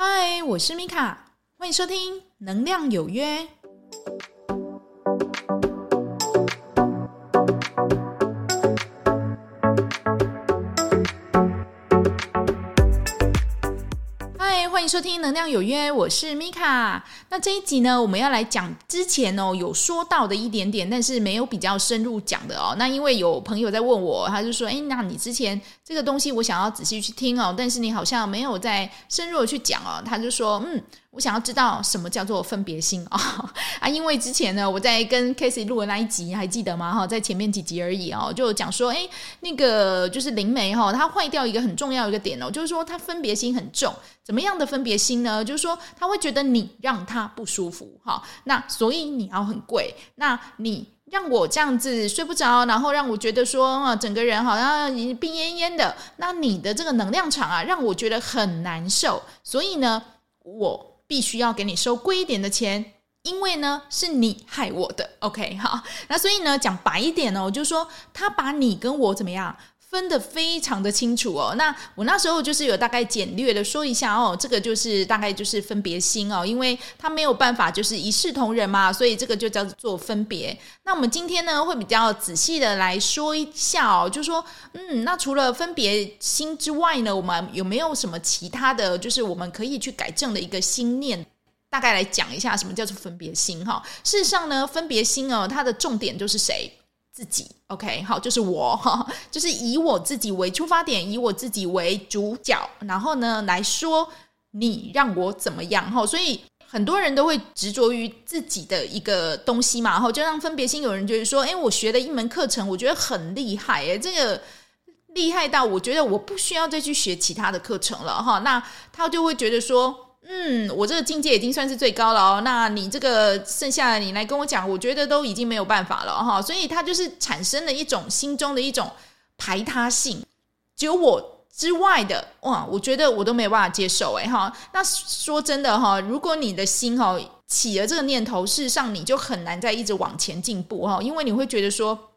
嗨，我是米卡，欢迎收听《能量有约》。收听《能量有约》，我是米卡。那这一集呢，我们要来讲之前哦有说到的一点点，但是没有比较深入讲的哦。那因为有朋友在问我，他就说：“哎，那你之前这个东西我想要仔细去听哦，但是你好像没有在深入的去讲哦。”他就说：“嗯。”我想要知道什么叫做分别心啊、啊！因为之前呢，我在跟 Casey 录的那一集还记得吗？哈，在前面几集而已哦，就讲说，哎，那个就是灵媒哈，它坏掉一个很重要一个点哦，就是说它分别心很重。怎么样的分别心呢？就是说他会觉得你让他不舒服哈，那所以你要很贵，那你让我这样子睡不着，然后让我觉得说啊，整个人好像病恹恹的，那你的这个能量场啊，让我觉得很难受，所以呢，我。必须要给你收贵一点的钱，因为呢是你害我的，OK 好，那所以呢讲白一点呢，我，就说他把你跟我怎么样分得非常的清楚哦。那我那时候就是有大概简略的说一下哦，这个就是大概就是分别心哦，因为他没有办法就是一视同仁嘛，所以这个就叫做分别。那我们今天呢会比较仔细的来说一下哦，就说嗯，那除了分别心之外呢，我们有没有什么其他的就是我们可以去改正的一个心念？大概来讲一下什么叫做分别心哈。事实上呢，分别心哦，它的重点就是谁？自己，OK，好，就是我哈，就是以我自己为出发点，以我自己为主角，然后呢来说你让我怎么样哈，所以很多人都会执着于自己的一个东西嘛，然后就让分别心有人就是说，哎，我学了一门课程，我觉得很厉害，哎，这个厉害到我觉得我不需要再去学其他的课程了哈，那他就会觉得说。嗯，我这个境界已经算是最高了哦。那你这个剩下的，你来跟我讲，我觉得都已经没有办法了哈。所以他就是产生了一种心中的一种排他性，只有我之外的哇，我觉得我都没有办法接受诶哈。那说真的哈，如果你的心哈起了这个念头，事实上你就很难再一直往前进步哈，因为你会觉得说。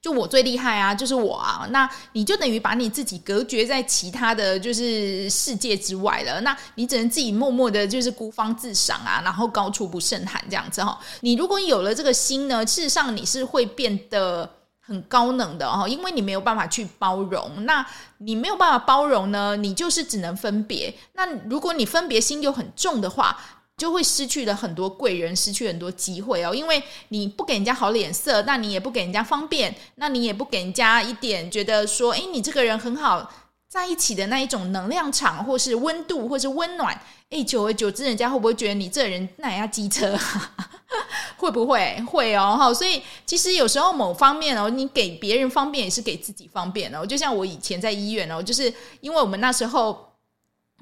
就我最厉害啊，就是我啊，那你就等于把你自己隔绝在其他的就是世界之外了。那你只能自己默默的，就是孤芳自赏啊，然后高处不胜寒这样子哈。你如果有了这个心呢，事实上你是会变得很高能的哈，因为你没有办法去包容。那你没有办法包容呢，你就是只能分别。那如果你分别心又很重的话，就会失去了很多贵人，失去很多机会哦，因为你不给人家好脸色，那你也不给人家方便，那你也不给人家一点觉得说，诶，你这个人很好，在一起的那一种能量场，或是温度，或是温暖，诶，久而久之，人家会不会觉得你这人哪样机车？会不会？会哦，哈，所以其实有时候某方面哦，你给别人方便也是给自己方便哦，就像我以前在医院哦，就是因为我们那时候。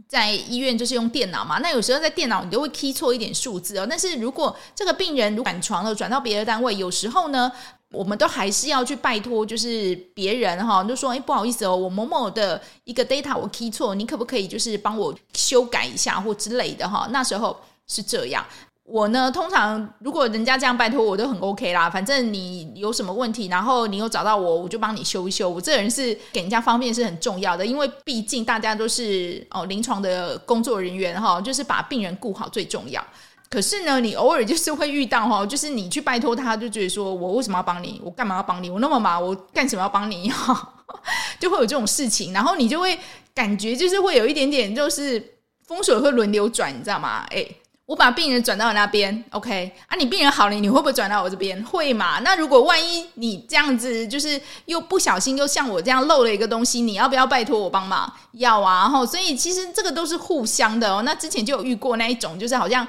在医院就是用电脑嘛，那有时候在电脑你都会 key 错一点数字哦。但是如果这个病人如果转床了，转到别的单位，有时候呢，我们都还是要去拜托，就是别人哈，就说哎，不好意思哦，我某某的一个 data 我 key 错，你可不可以就是帮我修改一下或之类的哈？那时候是这样。我呢，通常如果人家这样拜托我，都很 OK 啦。反正你有什么问题，然后你又找到我，我就帮你修一修。我这人是给人家方便是很重要的，因为毕竟大家都是哦临床的工作人员哈，就是把病人顾好最重要。可是呢，你偶尔就是会遇到哈，就是你去拜托他，就觉得说我为什么要帮你？我干嘛要帮你？我那么忙，我干什么要帮你？哈，就会有这种事情，然后你就会感觉就是会有一点点，就是风水会轮流转，你知道吗？诶。我把病人转到那边，OK 啊？你病人好了，你会不会转到我这边？会嘛？那如果万一你这样子，就是又不小心又像我这样漏了一个东西，你要不要拜托我帮忙？要啊！然后所以其实这个都是互相的哦。那之前就有遇过那一种，就是好像。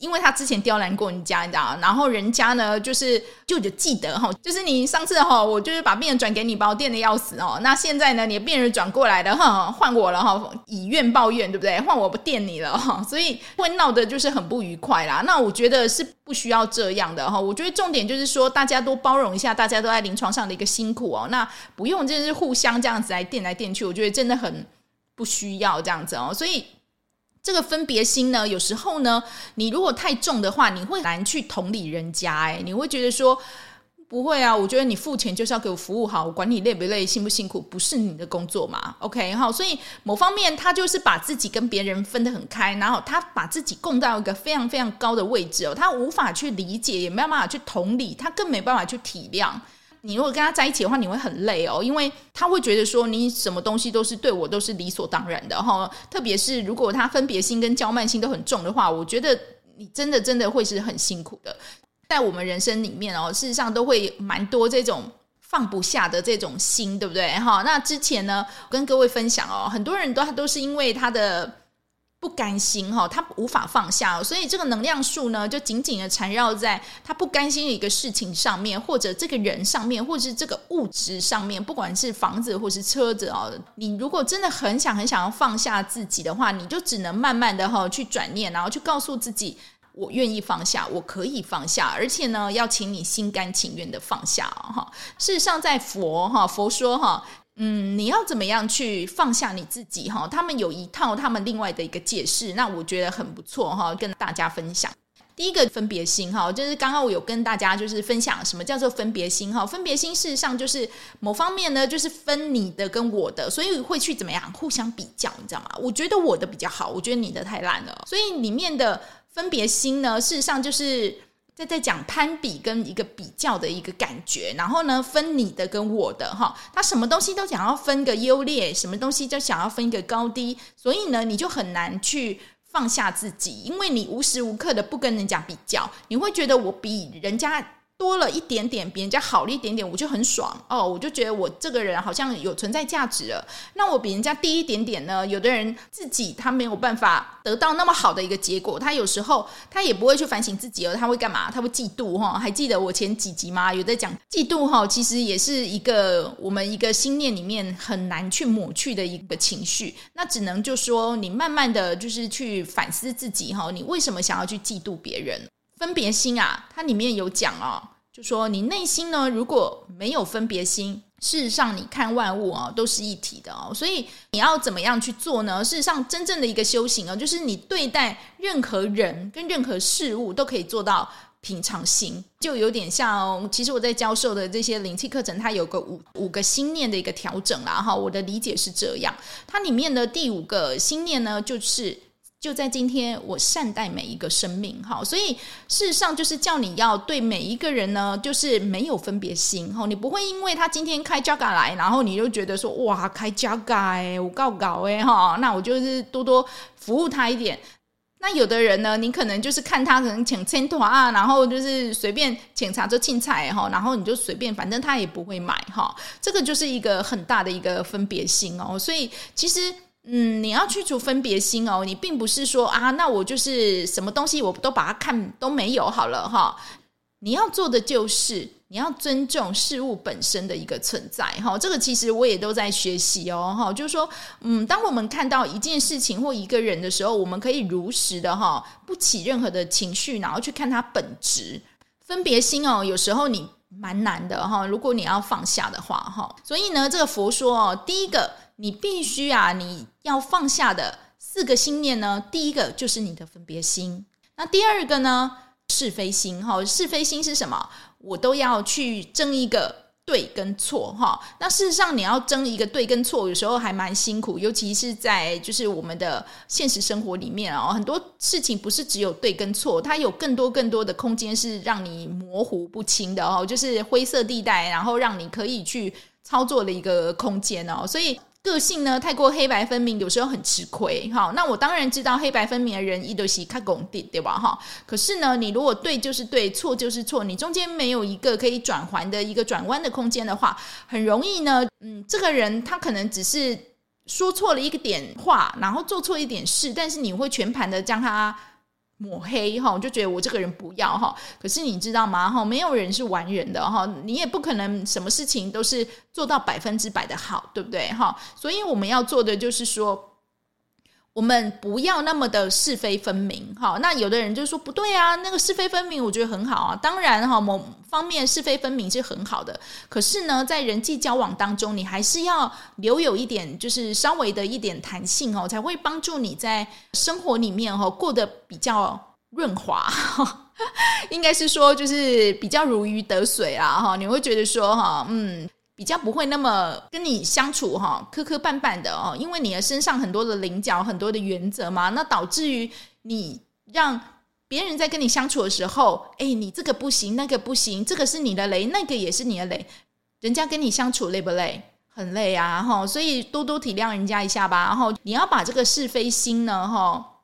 因为他之前刁难过人家，你知道，然后人家呢，就是就就记得哈，就是你上次哈，我就是把病人转给你，把我电的要死哦。那现在呢，你的病人转过来了哈，换我了哈，以怨报怨，对不对？换我不电你了哈，所以会闹得就是很不愉快啦。那我觉得是不需要这样的哈。我觉得重点就是说，大家都包容一下，大家都在临床上的一个辛苦哦。那不用就是互相这样子来电来电去，我觉得真的很不需要这样子哦。所以。这个分别心呢，有时候呢，你如果太重的话，你会难去同理人家。哎，你会觉得说，不会啊，我觉得你付钱就是要给我服务好，我管你累不累、辛不辛苦，不是你的工作嘛？OK 哈，所以某方面他就是把自己跟别人分得很开，然后他把自己供到一个非常非常高的位置哦，他无法去理解，也没有办法去同理，他更没办法去体谅。你如果跟他在一起的话，你会很累哦，因为他会觉得说你什么东西都是对我都是理所当然的哈。特别是如果他分别心跟娇慢心都很重的话，我觉得你真的真的会是很辛苦的。在我们人生里面哦，事实上都会蛮多这种放不下的这种心，对不对？哈，那之前呢，跟各位分享哦，很多人都都是因为他的不甘心哈，他无法放下，所以这个能量树呢，就紧紧的缠绕在他不甘心的一个事情上面，或者这个人上面，或者是这个物质上面，不管是房子或是车子哦。你如果真的很想很想要放下自己的话，你就只能慢慢的哈去转念，然后去告诉自己。我愿意放下，我可以放下，而且呢，要请你心甘情愿的放下哈。事实上，在佛哈佛说哈，嗯，你要怎么样去放下你自己哈？他们有一套他们另外的一个解释，那我觉得很不错哈，跟大家分享。第一个分别心哈，就是刚刚我有跟大家就是分享什么叫做分别心哈。分别心事实上就是某方面呢，就是分你的跟我的，所以会去怎么样互相比较，你知道吗？我觉得我的比较好，我觉得你的太烂了，所以里面的。分别心呢，事实上就是在在讲攀比跟一个比较的一个感觉，然后呢，分你的跟我的哈，他什么东西都想要分个优劣，什么东西就想要分一个高低，所以呢，你就很难去放下自己，因为你无时无刻的不跟人家比较，你会觉得我比人家。多了一点点，比人家好了一点点，我就很爽哦，我就觉得我这个人好像有存在价值了。那我比人家低一点点呢？有的人自己他没有办法得到那么好的一个结果，他有时候他也不会去反省自己哦，他会干嘛？他会嫉妒哈。还记得我前几集吗？有在讲嫉妒哈，其实也是一个我们一个心念里面很难去抹去的一个情绪。那只能就说你慢慢的就是去反思自己哈，你为什么想要去嫉妒别人？分别心啊，它里面有讲哦，就说你内心呢，如果没有分别心，事实上你看万物啊都是一体的哦。所以你要怎么样去做呢？事实上，真正的一个修行啊，就是你对待任何人跟任何事物都可以做到平常心，就有点像，其实我在教授的这些灵气课程，它有个五五个心念的一个调整啦。哈，我的理解是这样，它里面的第五个心念呢，就是。就在今天，我善待每一个生命，哈，所以事实上就是叫你要对每一个人呢，就是没有分别心，哈，你不会因为他今天开 Jaga 来，然后你就觉得说，哇，开 Jaga 哎，我告搞哎，哈，那我就是多多服务他一点。那有的人呢，你可能就是看他可能请签团啊，然后就是随便检查就青菜哈，然后你就随便，反正他也不会买哈，这个就是一个很大的一个分别心哦，所以其实。嗯，你要去除分别心哦，你并不是说啊，那我就是什么东西我都把它看都没有好了哈。你要做的就是你要尊重事物本身的一个存在哈。这个其实我也都在学习哦哈，就是说，嗯，当我们看到一件事情或一个人的时候，我们可以如实的哈，不起任何的情绪，然后去看它本质。分别心哦，有时候你蛮难的哈，如果你要放下的话哈。所以呢，这个佛说哦，第一个。你必须啊，你要放下的四个心念呢，第一个就是你的分别心。那第二个呢，是非心。哈，是非心是什么？我都要去争一个对跟错。哈，那事实上你要争一个对跟错，有时候还蛮辛苦，尤其是在就是我们的现实生活里面哦，很多事情不是只有对跟错，它有更多更多的空间是让你模糊不清的哦，就是灰色地带，然后让你可以去操作的一个空间哦，所以。个性呢，太过黑白分明，有时候很吃亏。哈，那我当然知道黑白分明的人，一都是看功底，对吧？哈，可是呢，你如果对就是对，错就是错，你中间没有一个可以转环的一个转弯的空间的话，很容易呢，嗯，这个人他可能只是说错了一个点话，然后做错一点事，但是你会全盘的将他。抹黑哈，我就觉得我这个人不要哈。可是你知道吗？哈，没有人是完人的哈，你也不可能什么事情都是做到百分之百的好，对不对哈？所以我们要做的就是说。我们不要那么的是非分明，哈。那有的人就说不对啊，那个是非分明，我觉得很好啊。当然哈，某方面是非分明是很好的。可是呢，在人际交往当中，你还是要留有一点，就是稍微的一点弹性哦，才会帮助你在生活里面哈过得比较润滑。应该是说就是比较如鱼得水啊哈，你会觉得说哈，嗯，比较不会那么跟你相处哈磕磕绊绊的哦，因为你的身上很多的棱角，很多的原则嘛，那导致于你让别人在跟你相处的时候，哎，你这个不行，那个不行，这个是你的雷，那个也是你的雷，人家跟你相处累不累？很累啊，哈，所以多多体谅人家一下吧。然后你要把这个是非心呢，哈，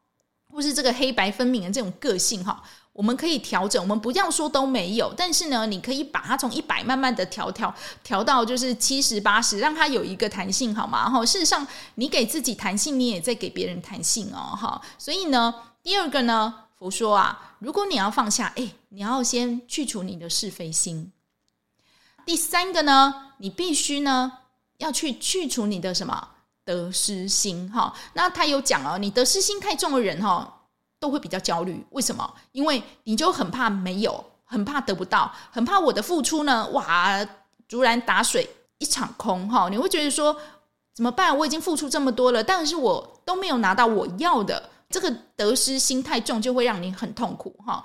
或是这个黑白分明的这种个性，哈，我们可以调整。我们不这样说都没有，但是呢，你可以把它从一百慢慢的调调调到就是七十八十，让它有一个弹性，好吗？然后事实上，你给自己弹性，你也在给别人弹性哦，哈。所以呢，第二个呢，佛说啊，如果你要放下，哎，你要先去除你的是非心。第三个呢，你必须呢。要去去除你的什么得失心哈？那他有讲哦，你得失心太重的人哈，都会比较焦虑。为什么？因为你就很怕没有，很怕得不到，很怕我的付出呢，哇，竹篮打水一场空哈。你会觉得说怎么办？我已经付出这么多了，但是我都没有拿到我要的，这个得失心太重，就会让你很痛苦哈。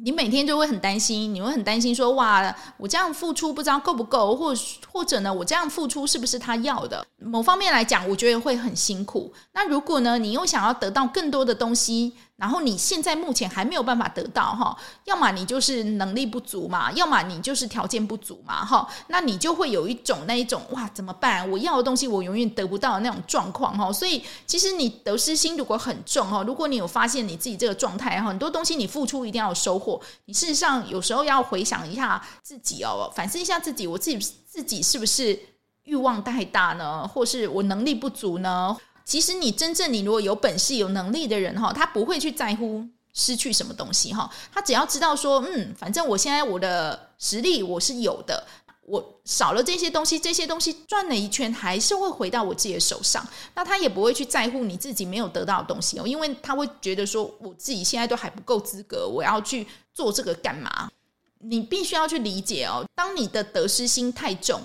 你每天就会很担心，你会很担心说：哇，我这样付出不知道够不够，或或者呢，我这样付出是不是他要的？某方面来讲，我觉得会很辛苦。那如果呢，你又想要得到更多的东西？然后你现在目前还没有办法得到哈，要么你就是能力不足嘛，要么你就是条件不足嘛哈，那你就会有一种那一种哇怎么办？我要的东西我永远得不到的那种状况哈，所以其实你得失心如果很重哈，如果你有发现你自己这个状态，很多东西你付出一定要有收获，你事实上有时候要回想一下自己哦，反思一下自己，我自己自己是不是欲望太大呢？或是我能力不足呢？其实你真正你如果有本事有能力的人哈，他不会去在乎失去什么东西哈，他只要知道说，嗯，反正我现在我的实力我是有的，我少了这些东西，这些东西转了一圈还是会回到我自己的手上，那他也不会去在乎你自己没有得到的东西哦，因为他会觉得说，我自己现在都还不够资格，我要去做这个干嘛？你必须要去理解哦，当你的得失心太重，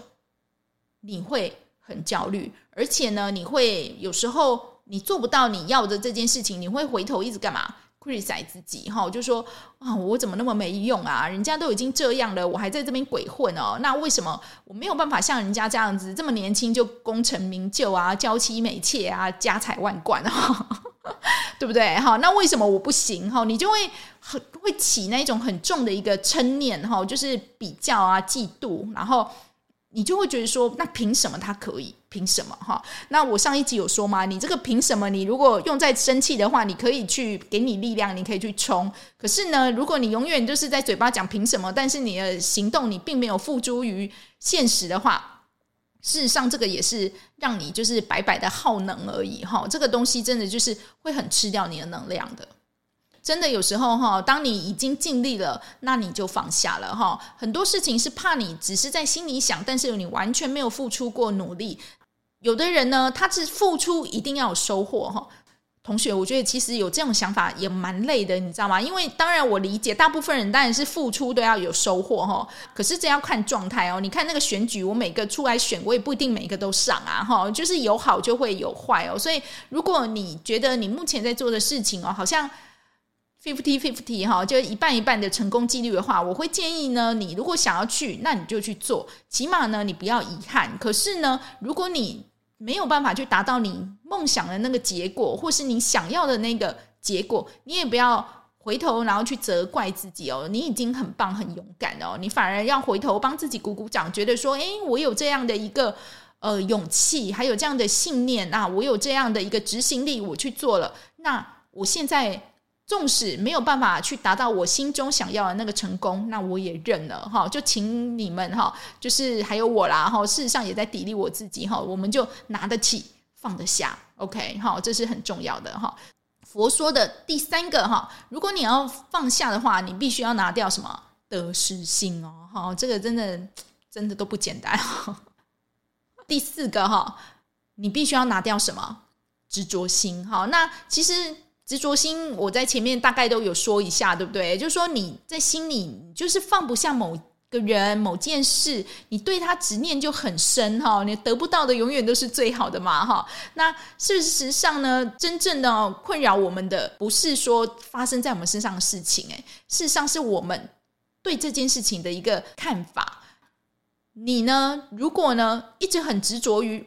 你会。很焦虑，而且呢，你会有时候你做不到你要的这件事情，你会回头一直干嘛？criticize 自己哈，就说啊，我怎么那么没用啊？人家都已经这样了，我还在这边鬼混哦。那为什么我没有办法像人家这样子，这么年轻就功成名就啊，娇妻美妾啊，家财万贯啊，对不对？哈，那为什么我不行？哈，你就会很会起那种很重的一个嗔念哈，就是比较啊，嫉妒，然后。你就会觉得说，那凭什么他可以？凭什么哈？那我上一集有说吗？你这个凭什么？你如果用在生气的话，你可以去给你力量，你可以去冲。可是呢，如果你永远就是在嘴巴讲凭什么，但是你的行动你并没有付诸于现实的话，事实上这个也是让你就是白白的耗能而已哈。这个东西真的就是会很吃掉你的能量的。真的有时候哈，当你已经尽力了，那你就放下了哈。很多事情是怕你只是在心里想，但是你完全没有付出过努力。有的人呢，他是付出一定要有收获哈。同学，我觉得其实有这种想法也蛮累的，你知道吗？因为当然我理解，大部分人当然是付出都要有收获哈。可是这要看状态哦。你看那个选举，我每个出来选，我也不一定每个都上啊哈。就是有好就会有坏哦。所以如果你觉得你目前在做的事情哦，好像 Fifty fifty 哈，就一半一半的成功几率的话，我会建议呢，你如果想要去，那你就去做，起码呢，你不要遗憾。可是呢，如果你没有办法去达到你梦想的那个结果，或是你想要的那个结果，你也不要回头然后去责怪自己哦。你已经很棒、很勇敢哦，你反而要回头帮自己鼓鼓掌，觉得说，诶，我有这样的一个呃勇气，还有这样的信念，那我有这样的一个执行力，我去做了，那我现在。纵使没有办法去达到我心中想要的那个成功，那我也认了哈。就请你们哈，就是还有我啦哈。事实上也在砥砺我自己哈。我们就拿得起，放得下，OK 哈，这是很重要的哈。佛说的第三个哈，如果你要放下的话，你必须要拿掉什么得失心哦哈。这个真的真的都不简单。第四个哈，你必须要拿掉什么执着心哈。那其实。执着心，我在前面大概都有说一下，对不对？就是说你在心里就是放不下某个人、某件事，你对他执念就很深哈，你得不到的永远都是最好的嘛哈。那事实上呢，真正的困扰我们的不是说发生在我们身上的事情，哎，事实上是我们对这件事情的一个看法。你呢，如果呢一直很执着于。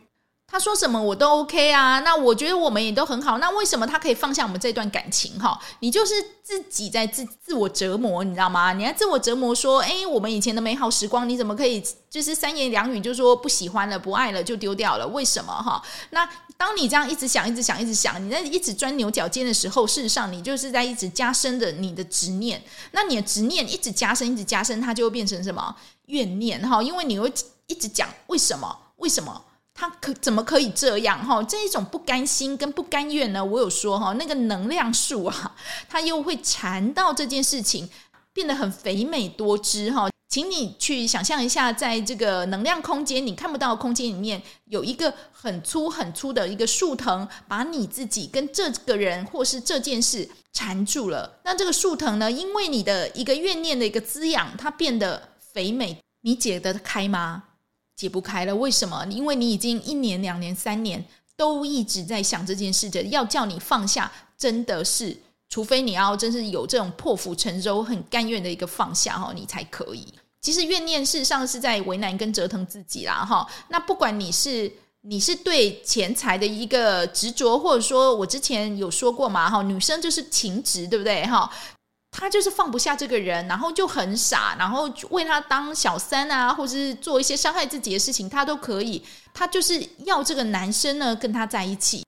他说什么我都 OK 啊，那我觉得我们也都很好，那为什么他可以放下我们这段感情？哈，你就是自己在自自我折磨，你知道吗？你还自我折磨说，诶，我们以前的美好时光，你怎么可以就是三言两语就说不喜欢了、不爱了就丢掉了？为什么？哈，那当你这样一直想、一直想、一直想，你在一直钻牛角尖的时候，事实上你就是在一直加深的你的执念。那你的执念一直加深、一直加深，它就会变成什么怨念？哈，因为你会一直讲为什么？为什么？他可怎么可以这样哈？这一种不甘心跟不甘愿呢？我有说哈，那个能量树啊，它又会缠到这件事情，变得很肥美多汁哈。请你去想象一下，在这个能量空间，你看不到的空间里面，有一个很粗很粗的一个树藤，把你自己跟这个人或是这件事缠住了。那这个树藤呢，因为你的一个怨念的一个滋养，它变得肥美，你解得开吗？解不开了，为什么？因为你已经一年、两年、三年都一直在想这件事的，要叫你放下，真的是，除非你要真是有这种破釜沉舟、很甘愿的一个放下哈，你才可以。其实怨念事实上是在为难跟折腾自己啦哈。那不管你是你是对钱财的一个执着，或者说我之前有说过嘛哈，女生就是情执，对不对哈？他就是放不下这个人，然后就很傻，然后为他当小三啊，或者是做一些伤害自己的事情，他都可以。他就是要这个男生呢跟他在一起，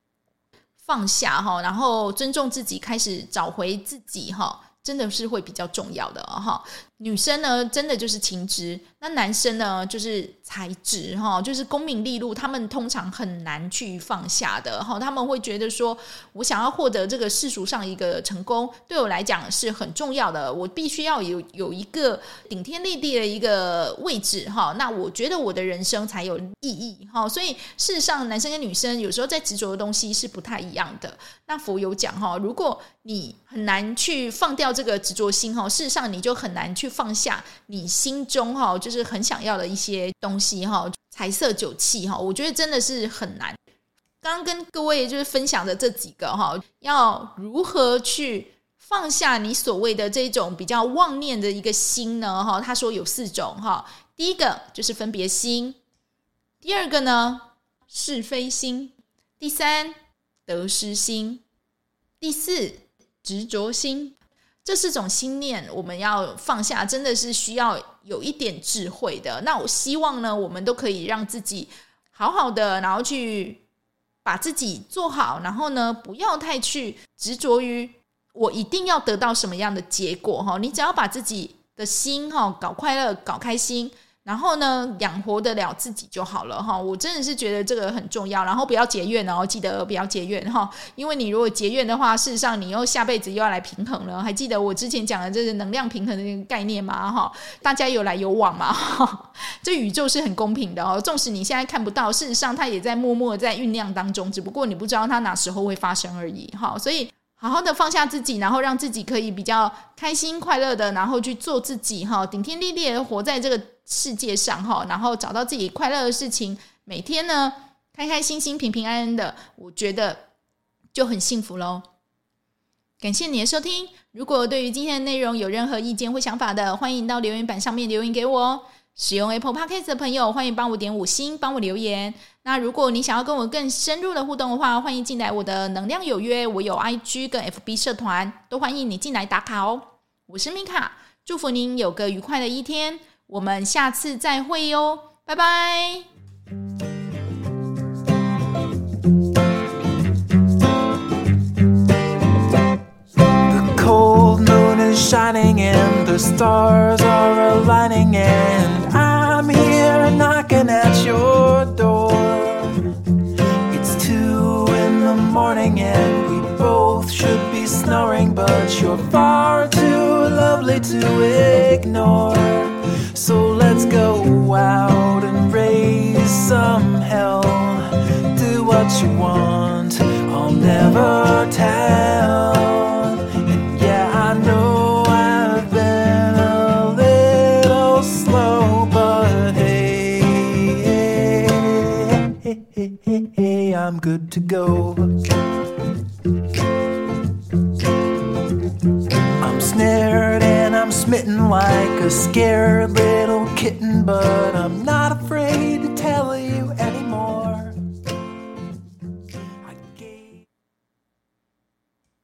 放下哈，然后尊重自己，开始找回自己哈，真的是会比较重要的哈。女生呢，真的就是情执，那男生呢，就是财执哈，就是功名利禄，他们通常很难去放下的哈。他们会觉得说，我想要获得这个世俗上一个成功，对我来讲是很重要的，我必须要有有一个顶天立地的一个位置哈。那我觉得我的人生才有意义哈。所以事实上，男生跟女生有时候在执着的东西是不太一样的。那佛有讲哈，如果你很难去放掉这个执着心哈，事实上你就很难去。放下你心中哈，就是很想要的一些东西哈，财色酒气哈，我觉得真的是很难。刚刚跟各位就是分享的这几个哈，要如何去放下你所谓的这种比较妄念的一个心呢？哈，他说有四种哈，第一个就是分别心，第二个呢是非心，第三得失心，第四执着心。这四种心念，我们要放下，真的是需要有一点智慧的。那我希望呢，我们都可以让自己好好的，然后去把自己做好，然后呢，不要太去执着于我一定要得到什么样的结果哈。你只要把自己的心哈搞快乐、搞开心。然后呢，养活得了自己就好了哈。我真的是觉得这个很重要。然后不要结怨哦，记得不要结怨哈。因为你如果结怨的话，事实上你又下辈子又要来平衡了。还记得我之前讲的这个能量平衡的那个概念吗？哈，大家有来有往嘛。哈，这宇宙是很公平的哦。纵使你现在看不到，事实上它也在默默在酝酿当中，只不过你不知道它哪时候会发生而已。哈，所以好好的放下自己，然后让自己可以比较开心快乐的，然后去做自己哈，顶天立地的活在这个。世界上哈，然后找到自己快乐的事情，每天呢开开心心、平平安安的，我觉得就很幸福喽。感谢你的收听，如果对于今天的内容有任何意见或想法的，欢迎到留言板上面留言给我哦。使用 Apple Podcast 的朋友，欢迎帮我点五星，帮我留言。那如果你想要跟我更深入的互动的话，欢迎进来我的能量有约，我有 IG 跟 FB 社团，都欢迎你进来打卡哦。我是米卡，祝福您有个愉快的一天。我们下次再会哟，拜拜。shining and the stars are aligning and I'm here knocking at your door. It's two in the morning and we both should be snoring, but you're far too lovely to ignore. So let's go out.